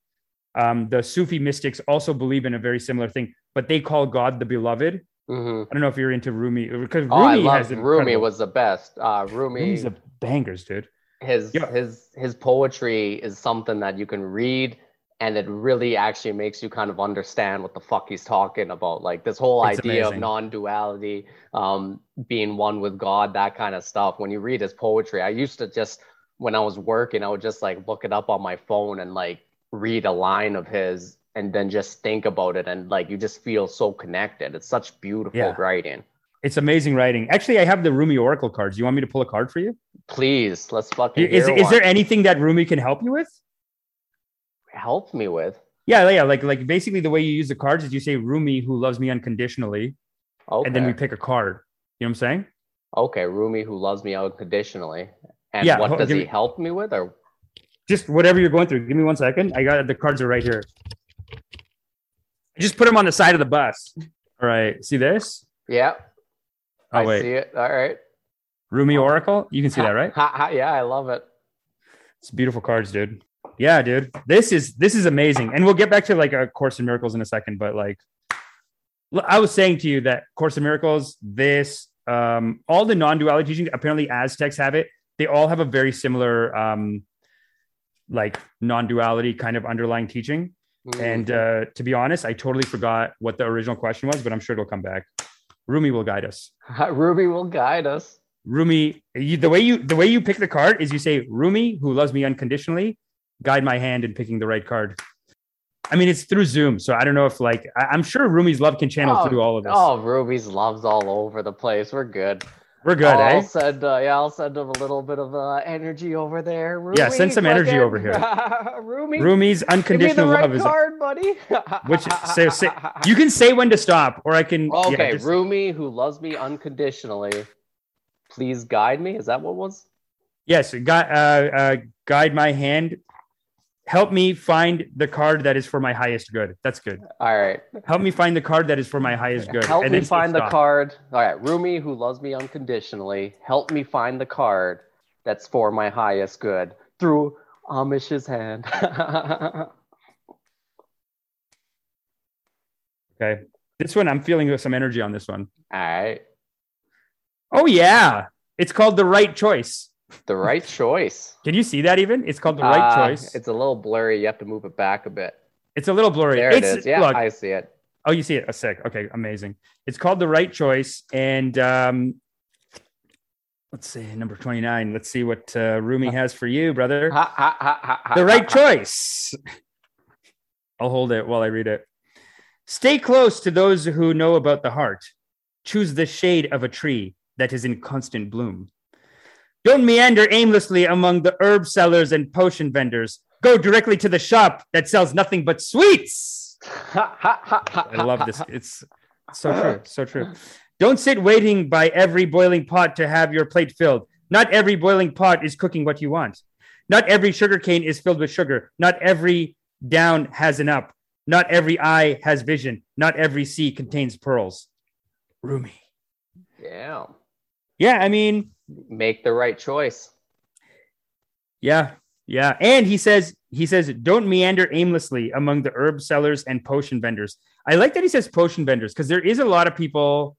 Um, the Sufi mystics also believe in a very similar thing, but they call God the beloved Mm-hmm. I don't know if you're into Rumi because Rumi oh, I love Rumi was the best. Uh, Rumi, Rumi's a bangers, dude. His yeah. his his poetry is something that you can read and it really actually makes you kind of understand what the fuck he's talking about. Like this whole it's idea amazing. of non-duality, um, being one with God, that kind of stuff. When you read his poetry, I used to just when I was working, I would just like look it up on my phone and like read a line of his and then just think about it and like you just feel so connected. It's such beautiful yeah. writing. It's amazing writing. Actually, I have the Rumi Oracle cards. You want me to pull a card for you? Please, let's fucking. Is is there anything that Rumi can help you with? Help me with? Yeah, yeah. Like like basically the way you use the cards is you say Rumi who loves me unconditionally, okay. and then we pick a card. You know what I'm saying? Okay, Rumi who loves me unconditionally. And yeah, what does he me, help me with, or just whatever you're going through? Give me one second. I got the cards are right here. I Just put them on the side of the bus. All right. See this? Yeah. Oh, I wait. see it. All right. Rumi Oracle. You can see that, right? Yeah, I love it. It's beautiful cards, dude. Yeah, dude. This is this is amazing. And we'll get back to like a Course in Miracles in a second, but like I was saying to you that Course in Miracles, this, um, all the non-duality teachings, apparently Aztecs have it. They all have a very similar um like non-duality kind of underlying teaching. Mm-hmm. And uh, to be honest, I totally forgot what the original question was, but I'm sure it'll come back. Rumi will guide us. Rumi will guide us. Rumi, you, the way you the way you pick the card is you say Rumi, who loves me unconditionally, guide my hand in picking the right card. I mean, it's through Zoom, so I don't know if like I, am sure Rumi's love can channel oh, through all of this. Oh, Rumi's love's all over the place. We're good. We're good, I'll eh? Send, uh, yeah, I'll send him a little bit of uh, energy over there. Rumi, yeah, send some energy over here. Rumi, Rumi's unconditional love is card, buddy. which say, say, you can say when to stop, or I can. Okay, yeah, just... Rumi, who loves me unconditionally, please guide me. Is that what was? Yes, guide, uh, uh, guide my hand help me find the card that is for my highest good. That's good. All right. Help me find the card that is for my highest good. Help me find the card. All right. Rumi, who loves me unconditionally, help me find the card that's for my highest good through Amish's hand. Okay. This one, I'm feeling some energy on this one. All right. Oh, yeah. It's called The Right Choice. The right choice. Can you see that even? It's called The Right Uh, Choice. It's a little blurry. You have to move it back a bit. It's a little blurry. There it it's, is. Yeah, look, I see it. oh, you see it. A sec. Okay, amazing. It's called The Right Choice. And um, let's see, number 29. Let's see what uh, Rumi has for you, brother. Ha, ha, ha, ha, ha, The right choice. I'll hold it while I read it. Stay close to those who know about the heart. Choose the shade of a tree that is in constant bloom. Don't meander aimlessly among the herb sellers and potion vendors. Go directly to the shop that sells nothing but sweets. I love this. It's so true. So true. Don't sit waiting by every boiling pot to have your plate filled. Not every boiling pot is cooking what you want. Not every sugar cane is filled with sugar. Not every down has an up. Not every eye has vision. Not every sea contains pearls. Rumi. Yeah. Yeah, I mean, Make the right choice. yeah, yeah. And he says, he says, don't meander aimlessly among the herb sellers and potion vendors. I like that he says potion vendors because there is a lot of people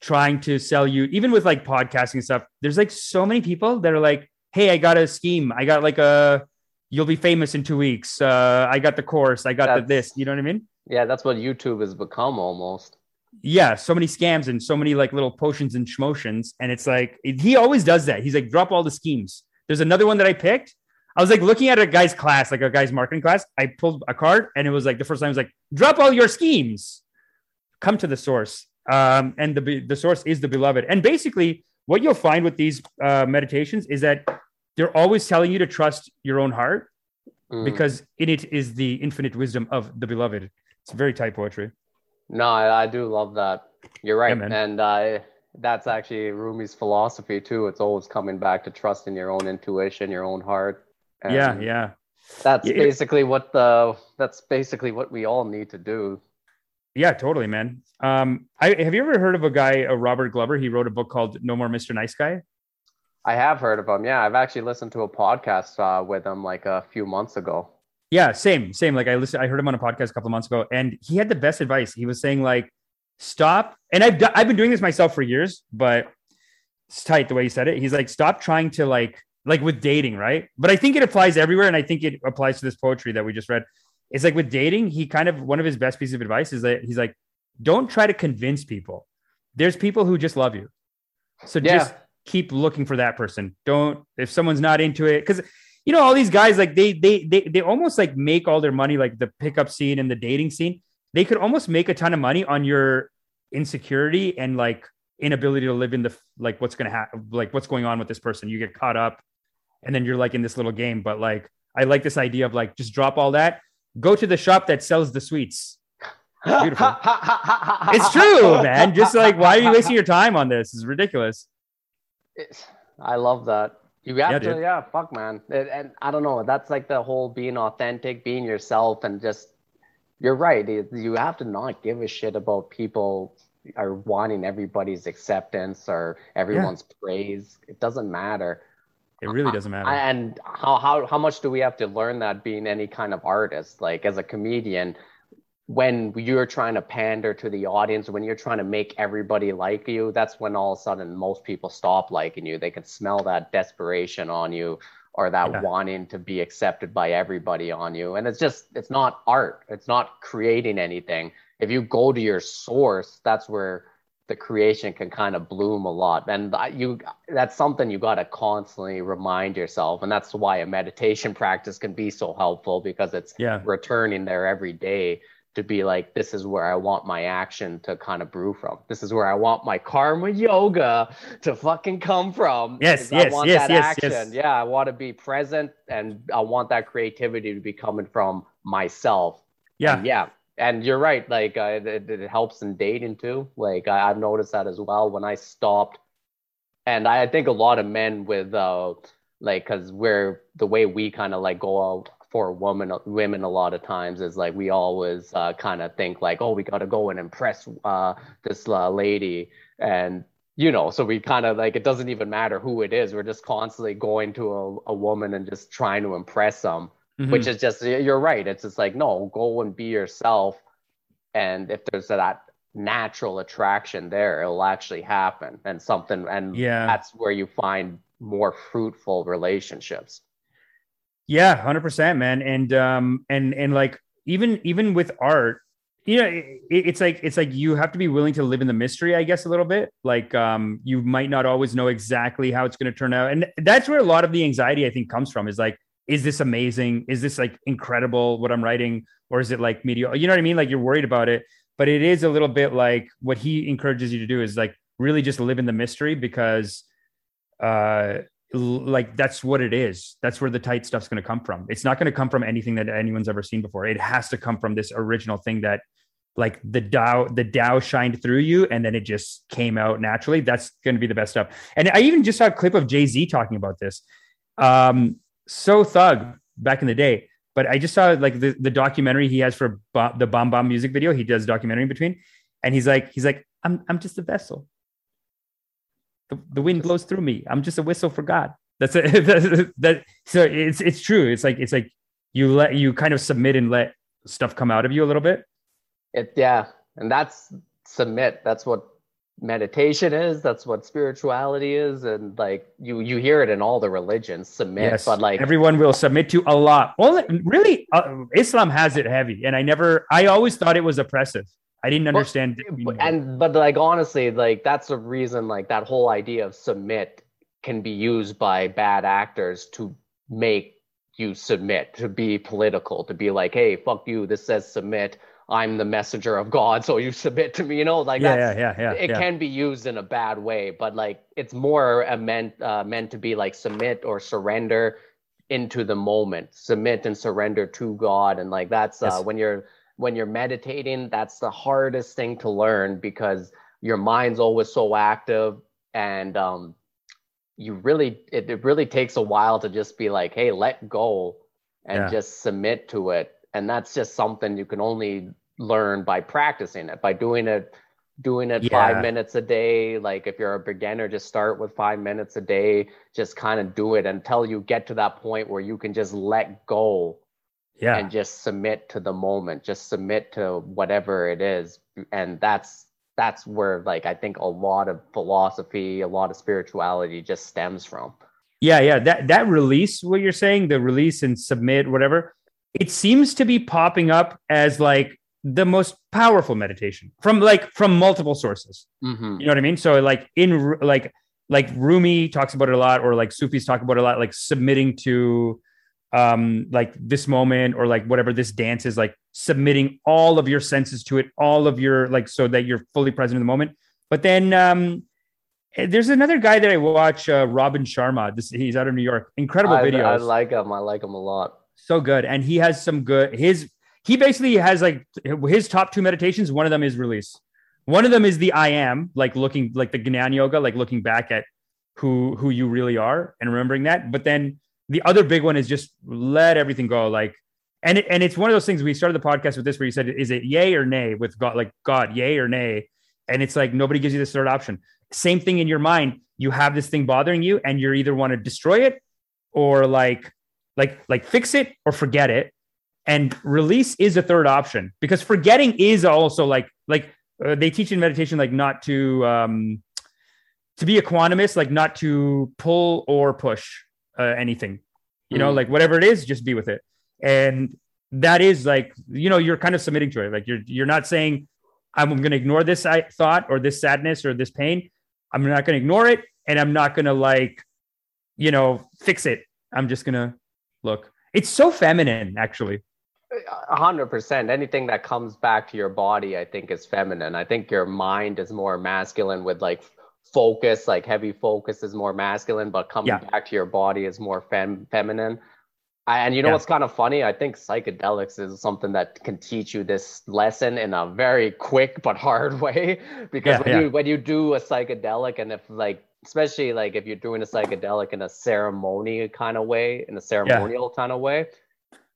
trying to sell you, even with like podcasting and stuff. There's like so many people that are like, hey, I got a scheme. I got like a, you'll be famous in two weeks. Uh, I got the course. I got the this. You know what I mean? Yeah, that's what YouTube has become almost. Yeah, so many scams and so many like little potions and schmotions. And it's like he always does that. He's like, drop all the schemes. There's another one that I picked. I was like looking at a guy's class, like a guy's marketing class. I pulled a card and it was like the first time I was like, drop all your schemes. Come to the source. Um, and the the source is the beloved. And basically, what you'll find with these uh, meditations is that they're always telling you to trust your own heart Mm. because in it is the infinite wisdom of the beloved. It's very tight poetry. No, I, I do love that. You're right. man. and uh, that's actually Rumi's philosophy too. It's always coming back to trusting your own intuition, your own heart. And yeah, yeah. That's Yeah, basically what the that's basically what we all need to do. Yeah, totally, man. Um, I have you ever heard of a guy, uh, Robert Glover? He wrote a book called No More Mr. Nice Guy. I have heard of him. Yeah, I've actually listened to a podcast uh, with him like a few months ago. Yeah, same, same. Like I listened, I heard him on a podcast a couple of months ago, and he had the best advice. He was saying like, stop. And I've I've been doing this myself for years, but it's tight the way he said it. He's like, stop trying to like like with dating, right? But I think it applies everywhere, and I think it applies to this poetry that we just read. It's like with dating, he kind of one of his best pieces of advice is that he's like, don't try to convince people. There's people who just love you, so Yeah. just keep looking for that person. Don't if someone's not into it because you know all these guys like they they they they almost like make all their money like the pickup scene and the dating scene. They could almost make a ton of money on your insecurity and like inability to live in the like what's gonna happen like what's going on with this person. You get caught up, and then you're like in this little game. But like I like this idea of like just drop all that, go to the shop that sells the sweets. Beautiful. It's true, man. Just like why are you wasting your time on this? It's ridiculous. It's- I love that. You have Yeah, to, dude. yeah, fuck, man. And, and I don't know. That's like the whole being authentic, being yourself, and just, you're right. it- You have to not give a shit about people are wanting everybody's acceptance or everyone's praise. It doesn't matter. It really doesn't matter. And how, how, how much do we have to learn that being any kind of artist? Like as a comedian, when you're trying to pander to the audience, when you're trying to make everybody like you, that's when all of a sudden most people stop liking you. They can smell that desperation on you or that Yeah. wanting to be accepted by everybody on you. And it's just, it's not art. It's not creating anything. If you go to your source, that's where the creation can kind of bloom a lot. And you, that's something you got to constantly remind yourself. And that's why a meditation practice can be so helpful because it's yeah. returning there every day to be like, this is where I want my action to kind of brew from. This is where I want my karma yoga to fucking come from. Yes, Is I yes, want yes, that yes, action. yes. Yeah, I want to be present and I want that creativity to be coming from myself. Yeah. And yeah. And you're right. Like uh, it, it helps in dating too. Like I, I've noticed that as well when I stopped. And I think a lot of men with uh, like, cause we're the way we kind of like go out for women, women a lot of times is like we always uh, kind of think like, oh, we got to go and impress uh, this uh, lady. And you know, so we kind of like it doesn't even matter who it is. We're just constantly going to a, a woman and just trying to impress them, mm-hmm. which is just you're right. It's just like no, go and be yourself, and if there's that natural attraction there, it'll actually happen, and something, and yeah, that's where you find more fruitful relationships. Yeah, hundred percent, man, and um, and and like even even with art you know it, it's like it's like you have to be willing to live in the mystery i guess a little bit. Like um you might not always know exactly how it's going to turn out. And that's where a lot of the anxiety i think comes from is like is this amazing? Is this like incredible what i'm writing? Or is it like mediocre? You know what i mean? Like you're worried about it. But it is a little bit like what he encourages you to do is like really just live in the mystery because uh like that's what it is. That's where the tight stuff's going to come from. It's not going to come from anything that anyone's ever seen before. It has to come from this original thing that like the Tao the Tao shined through you and then it just came out naturally. That's going to be the best stuff. And i even just saw a clip of jay-z talking about this. Um so thug back in the day but i just saw like the, the documentary he has for the bomb bomb music video. He does documentary in between and he's like he's like i'm i'm just a vessel the, the wind blows through me. I'm just a whistle for God. That's it. that, that so it's it's true. It's like it's like you let you kind of submit and let stuff come out of you a little bit. It yeah, and that's submit. That's what meditation is. That's what spirituality is, and like you you hear it in all the religions. Submit, yes, but like everyone will submit to a lot. Well, really, uh, Islam has it heavy, and I never. I always thought it was oppressive. I didn't understand. But, and but like honestly, like that's the reason. Like that whole idea of submit can be used by bad actors to make you submit, to be political, to be like, hey, fuck you. This says submit. I'm the messenger of God, so you submit to me. You know, like yeah, yeah, yeah, yeah. It yeah. can be used in a bad way, but like it's more meant uh, meant to be like submit or surrender into the moment, submit and surrender to God, and like that's uh, yes. when you're when you're meditating, that's the hardest thing to learn because your mind's always so active and um, you really it, it really takes a while to just be like, hey, let go and yeah. just submit to it. And that's just something you can only learn by practicing it, by doing it doing it yeah. five minutes a day. Like if you're a beginner, just start with five minutes a day. Just kind of do it until you get to that point where you can just let go yeah. and just submit to the moment just submit to whatever it is. And that's that's where like i think a lot of philosophy a lot of spirituality just stems from. Yeah yeah. That that release what you're saying the release and submit whatever it seems to be popping up as like the most powerful meditation from like from multiple sources. Mm-hmm. you know what i mean? So like in like like rumi talks about it a lot or like sufis talk about it a lot like submitting to um like this moment or like whatever this dance is like submitting all of your senses to it all of your like so that you're fully present in the moment. But then um eh, there's another guy that i watch uh, robin sharma. This he's out of new york. Incredible I, videos. I like him. I like him a lot. So good. And he has some good his he basically has like his top two meditations one of them is release. One of them is the i am like looking like the gnan yoga like looking back at who who you really are and remembering that. But then the other big one is just let everything go. Like, and it, and it's one of those things we started the podcast with this where you said, is it yay or nay with God, like God, yay or nay? And it's like nobody gives you this third option. Same thing in your mind. You have this thing bothering you, and you either want to destroy it or like, like, like fix it or forget it. And release is a third option because forgetting is also like, like uh, they teach in meditation, like not to, um, to be quantumist, like not to pull or push uh, anything you know mm. like whatever it is just be with it and that is like you know you're kind of submitting to it like you're you're not saying i'm going to ignore this thought or this sadness or this pain i'm not going to ignore it and i'm not going to like you know fix it i'm just going to look it's so feminine actually a hundred percent. Anything that comes back to your body, I think, is feminine. I think your mind is more masculine with like focus, like heavy focus is more masculine, but coming yeah. back to your body is more fem- feminine. And you know yeah. what's kind of funny? I think psychedelics is something that can teach you this lesson in a very quick but hard way. Because yeah, when you when you do a psychedelic, and if like especially like if you're doing a psychedelic in a ceremony kind of way, in a ceremonial kind of way,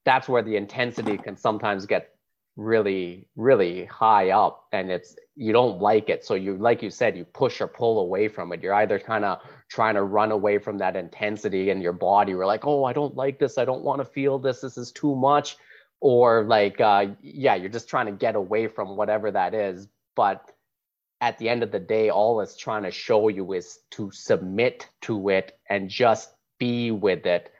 that's where the intensity can sometimes get really really high up and it's you don't like it. So you like you said you push or pull away from it. You're either kind of trying to run away from that intensity in your body we're like oh i don't like this. I don't want to feel this. This is too much. Or like uh, yeah you're just trying to get away from whatever that is. But at the end of the day all it's trying to show you is to submit to it and just be with it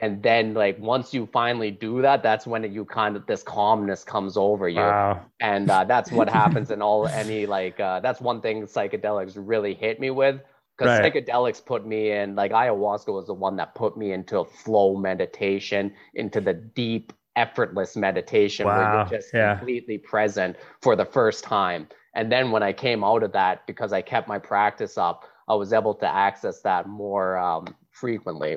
and then like once you finally do that that's when you kind of this calmness comes over you Wow. and uh, that's what happens in all any like uh, that's one thing psychedelics really hit me with because Right. psychedelics put me in like ayahuasca was the one that put me into a flow meditation into the deep effortless meditation where you're just Yeah. completely present for the first time and then when i came out of that because i kept my practice up i was able to access that more um, frequently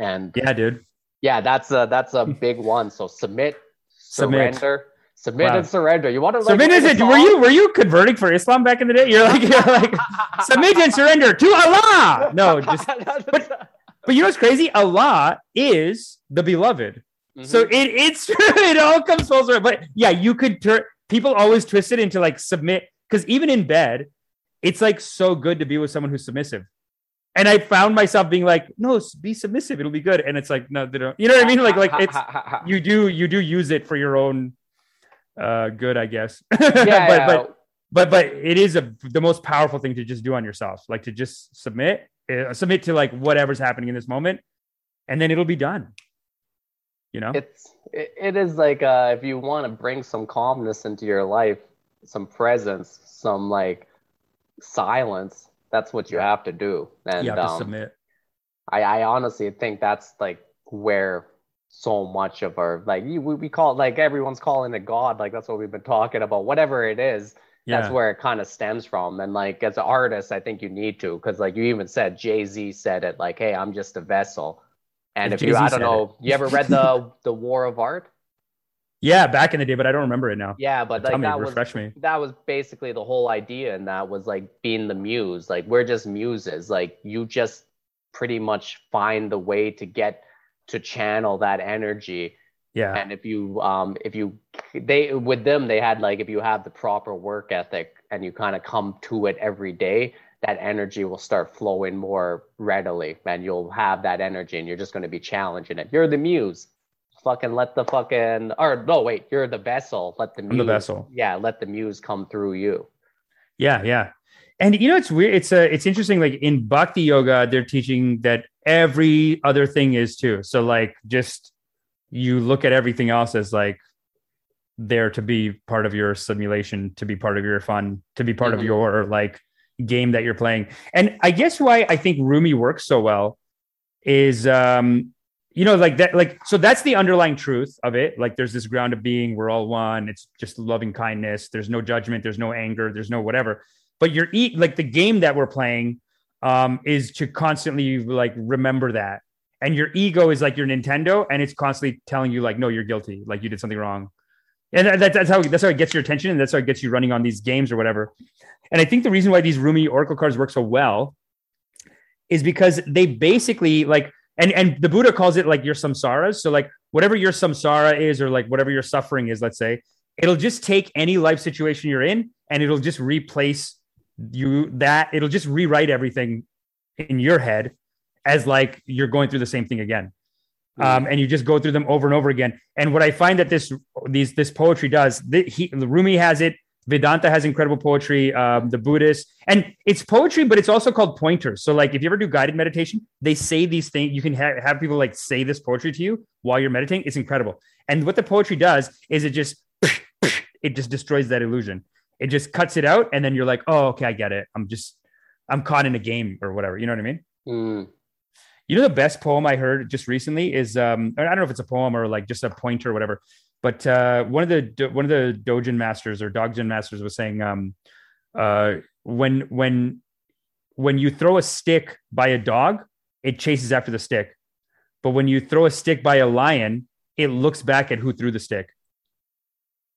and Yeah, dude. yeah, that's a that's a big one. So submit, Submit. surrender, submit Wow. and surrender. You want to So, like write is it? Were you were you converting for Islam back in the day? You're like, you're like submit and surrender to Allah. No, just but- but you know what's crazy? Allah is the beloved. So Mhm. it it's. It all comes full circle. But yeah, you could turn people always twist it into like submit because even in bed, it's like so good to be with someone who's submissive. And I found myself being like, no, be submissive. It'll be good. And it's like, no, they don't. You know what I mean? Like, like it's you do you do use it for your own uh good, I guess. yeah, but yeah. but but but it is a the most powerful thing to just do on yourself, like to just submit, uh, submit to like whatever's happening in this moment, and then it'll be done. You know? it's it, it is like uh, if you want to bring some calmness into your life, some presence, some like silence. That's what you have to do. And you have to um, submit. I, I honestly think that's like where so much of our like you, we, we call it like everyone's calling it God. Like that's what we've been talking about. Whatever it is, Yeah. that's where it kind of stems from. And like as an artist, I think you need to because like you even said Jay Z said it like, "Hey, I'm just a vessel." And If if, you, I don't know, you ever read the the War of Art? Yeah, back in the day, but I don't remember it now. Yeah, but Tell like me, that was refresh me. that was basically the whole idea, and that was like being the muse. Like we're just muses. Like you just pretty much find the way to get to channel that energy. Yeah. And if you um if you they with them they had like if you have the proper work ethic and you kind of come to it every day, that energy will start flowing more readily, and you'll have that energy, and you're just going to be challenging it. You're the muse. Fucking let the fucking or no wait, you're the vessel. Let the muse, I'm the vessel. Yeah, let the muse come through you. Yeah, yeah. And you know it's weird. It's a it's interesting. Like in Bhakti yoga, they're teaching that every other thing is too. So like just you look at everything else as like there to be part of your simulation, to be part of your fun, to be part of Mhm. your like game that you're playing. And I guess why I think Rumi works so well is um you know like that like so that's the underlying truth of it. Like there's this ground of being we're all one. It's just loving kindness. There's no judgment. There's no anger. There's no whatever. But you're eat like the game that we're playing um is to constantly like remember that. And your ego is like your nintendo and it's constantly telling you like no you're guilty. Like you did something wrong. And that, that's how that's how it gets your attention and that's how it gets you running on these games or whatever. And i think the reason why these rumi oracle cards work so well is because they basically like and and the buddha calls it like your samskaras. So like whatever your samskara is or like whatever your suffering is let's say it'll just take any life situation you're in and it'll just replace you that it'll just rewrite everything in your head as like you're going through the same thing again. Um, and you just go through them over and over again. And what i find that this these this poetry does the, he, rumi has it vedanta has incredible poetry um, the buddhist and it's poetry but it's also called pointers. So like if you ever do guided meditation they say these things you can ha- have people like say this poetry to you while you're meditating. It's incredible. And what the poetry does is it just it just destroys that illusion. It just cuts it out and then you're like oh okay i get it. I'm just i'm caught in a game or whatever. You know what i mean? Mm. you know the best poem I heard just recently is um I don't know if it's a poem or like just a pointer or whatever, but uh one of the one of the Dojin masters or Dogjin masters was saying um uh when when when you throw a stick by a dog, it chases after the stick. But when you throw a stick by a lion, it looks back at who threw the stick.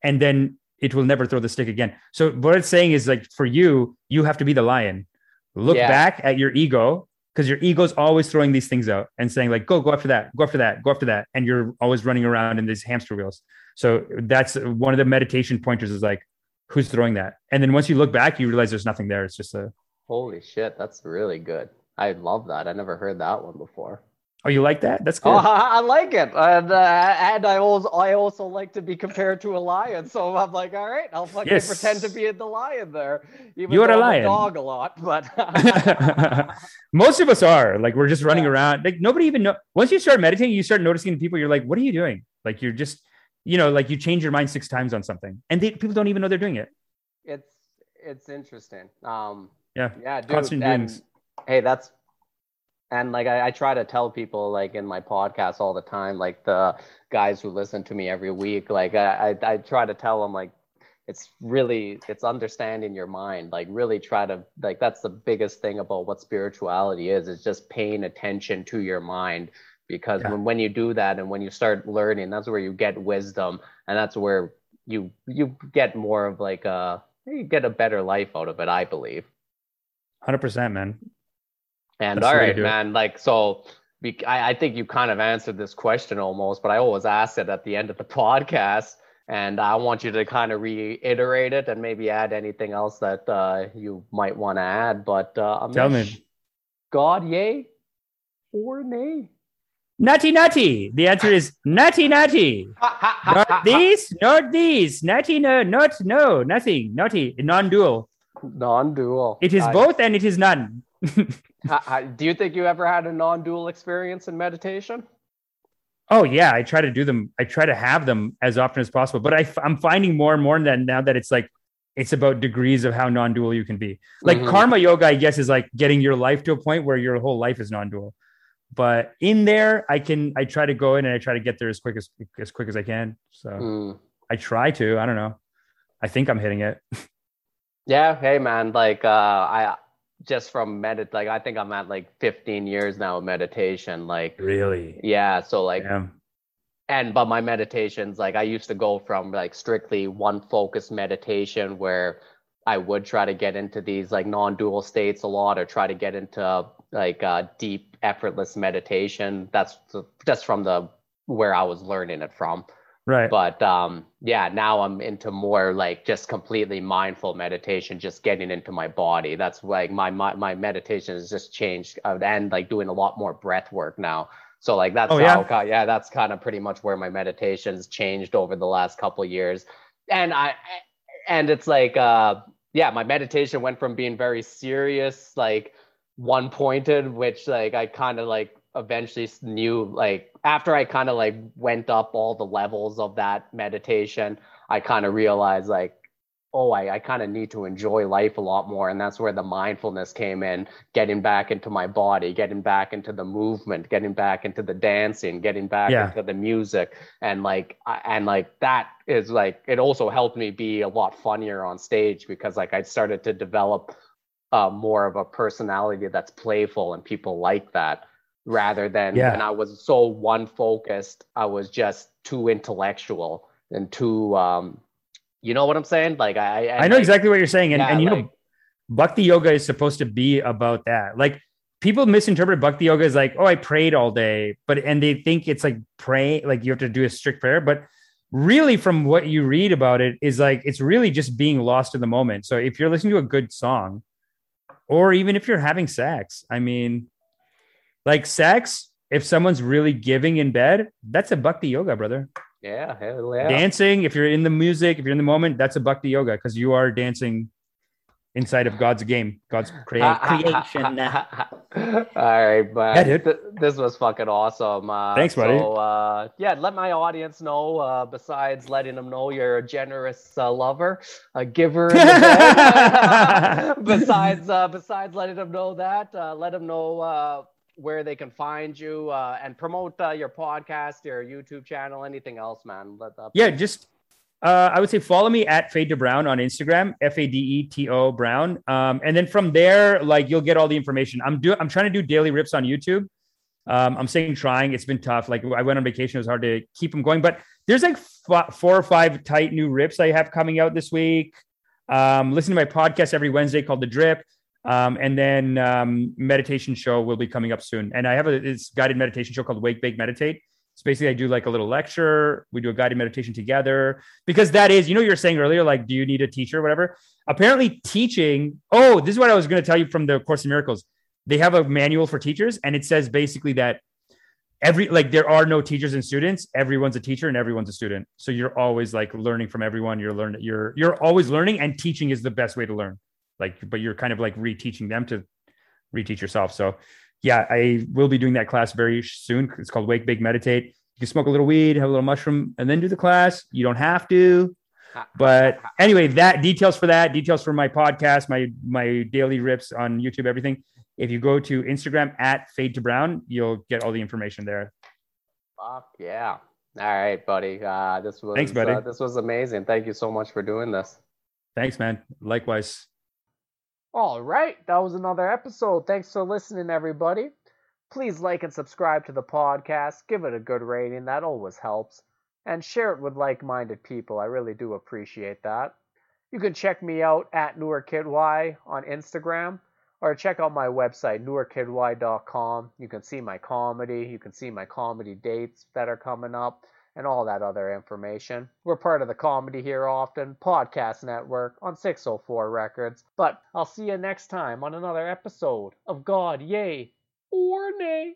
And then it will never throw the stick again. So what it's saying is like for you, you have to be the lion. Look Yeah. back at your ego because your ego's always throwing these things out and saying like go go after that go after that go after that and you're always running around in these hamster wheels. So that's one of the meditation pointers is like who's throwing that? And then once you look back you realize there's nothing there. It's just a holy shit that's really good. I love that. I never heard that one before Oh, you like that? That's good. Oh, I like it, and uh, and I also I also like to be compared to a lion. So I'm like, all right, I'll fucking yes. pretend to be the lion there. Even You're a lion. A dog a lot, but most of us are. Like we're just running yeah. around. Like nobody even know. Once you start meditating, you start noticing people. You're like, what are you doing? Like you're just, you know, like you change your mind six times on something, and they, people don't even know they're doing it. It's it's interesting. Um, yeah, yeah, dude. Constant and. Hey, that's and like I, I, try to tell people like in my podcast all the time like the guys who listen to me every week like I, I, I try to tell them like it's really it's understanding your mind like really try to like that's the biggest thing about what spirituality is is just paying attention to your mind. Because yeah. when, when you do that and when you start learning that's where you get wisdom and that's where you you get more of like a you get a better life out of it i believe. 100% man and That's all right, man. Like, so I, I think you kind of answered this question almost, but I always ask it at the end of the podcast. And I want you to kind of reiterate it and maybe add anything else that uh, you might want to add. But uh, tell me, God, yay or nay? Neti, neti. The answer is neti, neti. not these, not these. Neti, no, not no, nothing, neti, non-dual. Non-dual. It is I... both and it is none. do you think you ever had a non-dual experience in meditation? Oh yeah, I try to do them. I try to have them as often as possible. But I, am finding more and more that now that it's like it's about degrees of how non-dual you can be. Like mm-hmm. karma yoga, I guess, is like getting your life to a point where your whole life is non-dual. But in there, I can I try to go in and I try to get there as quick as as quick as I can. So mm. I try to. I don't know. I think I'm hitting it. Yeah. Hey, man. Like uh, I just from medit like I think I'm at like 15 years now of meditation. Like really? Yeah. So like Damn. and but my meditations, like I used to go from like strictly one focused meditation where I would try to get into these like non-dual states a lot or try to get into like uh, deep effortless meditation. That's just from the where I was learning it from. Right. But um, yeah, now I'm into more like just completely mindful meditation, just getting into my body. That's like my my, my meditation has just changed uh, and like doing a lot more breath work now. So like that's oh, yeah? how yeah, that's kind of pretty much where my meditation's changed over the last couple years. And I and it's like uh yeah, my meditation went from being very serious, like one pointed, which like I kind of like eventually knew like after I kind of like went up all the levels of that meditation, I kind of realized like, oh, I, I kind of need to enjoy life a lot more. And that's where the mindfulness came in, getting back into my body, getting back into the movement, getting back into the dancing, getting back yeah. into the music. And like, and like that is like, it also helped me be a lot funnier on stage because like I started to develop uh, more of a personality that's playful and people like that rather than yeah. when I was so one focused, I was just too intellectual and too um you know what I'm saying? Like I I know like, exactly what you're saying. And, yeah, and you like, know Bhakti yoga is supposed to be about that. Like people misinterpret Bhakti yoga as like, oh, I prayed all day, but and they think it's like pray, like you have to do a strict prayer. But really, from what you read about it, is like it's really just being lost in the moment. So if you're listening to a good song, or even if you're having sex, I mean, like sex, if someone's really giving in bed, that's a bhakti yoga, brother. Yeah, hell yeah. Dancing, if you're in the music, if you're in the moment, that's a bhakti yoga because you are dancing inside of God's game, God's crea- creation. All right, but yeah, th- this was fucking awesome. Uh, Thanks, buddy. So, uh, yeah, let my audience know. Uh, besides letting them know you're a generous uh, lover, a giver. besides, uh, besides letting them know that, uh, let them know where they can find you uh, and promote uh, your podcast, your YouTube channel, anything else, man. Let, uh, yeah, just uh, I would say follow me at Fade to Brown on Instagram, F A D E T O Brown, um, and then from there, like you'll get all the information. I'm do I'm trying to do daily rips on YouTube. Um, I'm saying trying. It's been tough. Like I went on vacation, it was hard to keep them going. But there's like f- four or five tight new rips I have coming out this week. Um, listen to my podcast every Wednesday called The Drip. Um, and then um, meditation show will be coming up soon. And I have a this guided meditation show called Wake, Bake, Meditate. So basically, I do like a little lecture. We do a guided meditation together because that is, you know, you were saying earlier, like, do you need a teacher whatever? Apparently, teaching. Oh, this is what I was going to tell you from the Course in Miracles. They have a manual for teachers, and it says basically that every like there are no teachers and students. Everyone's a teacher and everyone's a student. So you're always like learning from everyone. You're learning. You're you're always learning, and teaching is the best way to learn. Like, but you're kind of like reteaching them to reteach yourself. So yeah, I will be doing that class very soon. It's called Wake, Bake, Meditate. You can smoke a little weed, have a little mushroom, and then do the class. You don't have to. But anyway, that details for that, details for my podcast, my my daily rips on YouTube, everything. If you go to Instagram at Fade to Brown, you'll get all the information there. Fuck yeah! All right, buddy. Uh, this was Thanks, buddy. Uh, this was amazing. Thank you so much for doing this. Thanks, man. Likewise. All right, that was another episode. Thanks for listening, everybody. Please like and subscribe to the podcast. Give it a good rating, that always helps. And share it with like minded people. I really do appreciate that. You can check me out at NewerKidY on Instagram or check out my website, newerkidY.com. You can see my comedy, you can see my comedy dates that are coming up and all that other information. We're part of the Comedy Here Often podcast network on 604 Records. But I'll see you next time on another episode of God, Yay or Nay.